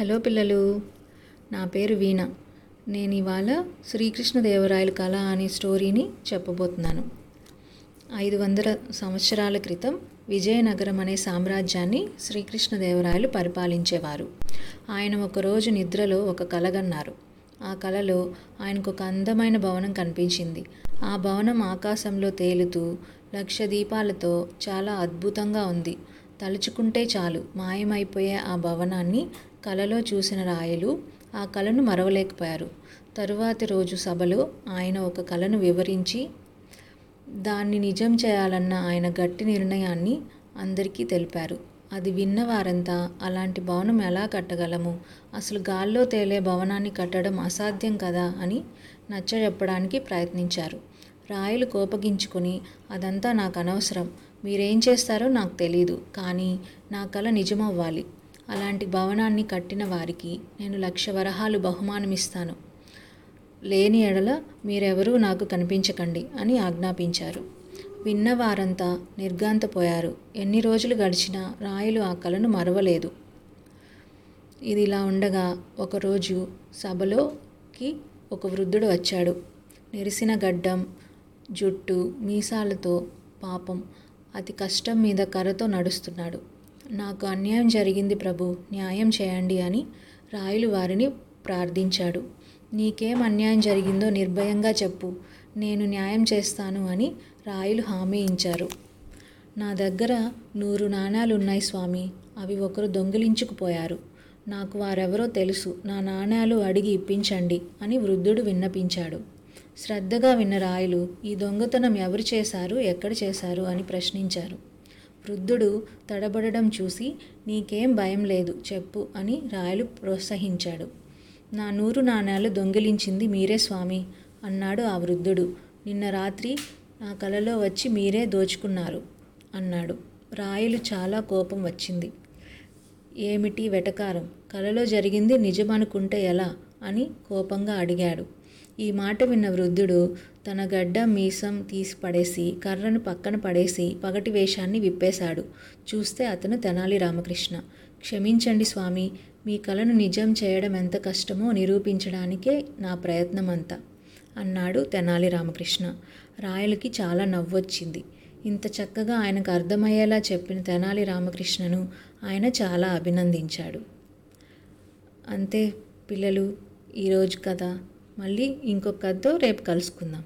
Hello పిల్లలు నా పేరు వీణ. నేను ఇవాళ శ్రీకృష్ణదేవరాయల కళ అనే స్టోరీని చెప్పబోతున్నాను. ఐదు వందల సంవత్సరాల క్రితం విజయనగరం అనే సామ్రాజ్యాన్ని శ్రీకృష్ణదేవరాయలు పరిపాలించేవారు. ఆయన ఒకరోజు నిద్రలో ఒక కలగన్నారు ఆ కలలో ఆయనకు ఒక అందమైన భవనం కనిపించింది. ఆ భవనం ఆకాశంలో తేలుతూ లక్ష దీపాలతో చాలా అద్భుతంగా ఉంది. తలుచుకుంటే చాలు మాయమైపోయే ఆ భవనాన్ని కలలో చూసిన రాయలు ఆ కలను మరవలేకపోయారు. తరువాతి రోజు సభలో ఆయన ఒక కలను వివరించి దాన్ని నిజం చేయాలన్న ఆయన గట్టి నిర్ణయాన్ని అందరికీ తెలిపారు. అది విన్న వారంతా అలాంటి భవనం ఎలా కట్టగలము? అసలు గాల్లో తేలే భవనాన్ని కట్టడం అసాధ్యం కదా? అని నచ్చజెప్పడానికి ప్రయత్నించారు. రాయలు కోపగించుకొని అదంతా నాకు అనవసరం. మీరేం చేస్తారో నాకు తెలీదు. కానీ నా కల నిజమవ్వాలి. అలాంటి భవనాన్ని కట్టిన వారికి నేను లక్ష వరహాలు బహుమానమిస్తాను. లేని ఎడల మీరెవరూ నాకు కనిపించకండి అని ఆజ్ఞాపించారు. విన్న వారంతా నిర్గాంతపోయారు ఎన్ని రోజులు గడిచినా రాయలు ఆ కలను మరవలేదు. ఇది ఇలా ఉండగా ఒకరోజు సభలోకి ఒక వృద్ధుడు వచ్చాడు. నెరిసిన గడ్డం జుట్టు మీసాలతో పాపం అతి కష్టం మీద కర్రతో నడుస్తున్నాడు. నాకు అన్యాయం జరిగింది ప్రభు న్యాయం చేయండి అని రాయులు వారిని ప్రార్థించాడు. నీకేం అన్యాయం జరిగిందో నిర్భయంగా చెప్పు నేను న్యాయం చేస్తాను అని రాయులు హామీ ఇచ్చారు. నా దగ్గర నూరు నాణాలు ఉన్నాయి స్వామి అవి ఒకరు దొంగిలించుకుపోయారు. నాకు వారెవరో తెలుసు నా నాణాలు అడిగి ఇప్పించండి అని వృద్ధుడు విన్నపించాడు. శ్రద్ధగా విన్న రాయులు ఈ దొంగతనం ఎవరు చేశారు ఎక్కడ చేశారు? అని ప్రశ్నించారు. వృద్ధుడు తడబడడం చూసి నీకేం భయం లేదు చెప్పు అని రాయలు ప్రోత్సహించాడు. నా నూరు నాణాలు దొంగిలించింది మీరే స్వామి అన్నాడు ఆ వృద్ధుడు. నిన్న రాత్రి నా కలలో వచ్చి మీరే దోచుకున్నారు అన్నాడు. రాయలు చాలా కోపం వచ్చింది. ఏమిటి వెటకారం? కలలో జరిగింది నిజమనుకుంటే ఎలా? అని కోపంగా అడిగాడు. ఈ మాట విన్న వృద్ధుడు తన గడ్డ మీసం తీసి పడేసి కర్రను పక్కన పడేసి పగటి వేషాన్ని విప్పేశాడు. చూస్తే అతను తెనాలి రామకృష్ణ. క్షమించండి స్వామి మీ కలను నిజం చేయడం ఎంత కష్టమో నిరూపించడానికే నా ప్రయత్నం అంతా అన్నాడు తెనాలి రామకృష్ణ. రాయలకి చాలా నవ్వొచ్చింది. ఇంత చక్కగా ఆయనకు అర్థమయ్యేలా చెప్పిన తెనాలి రామకృష్ణను ఆయన చాలా అభినందించాడు. అంతే పిల్లలు ఈరోజు కథ. మళ్ళీ ఇంకొక కథతో రేపు కలుసుకుందాం.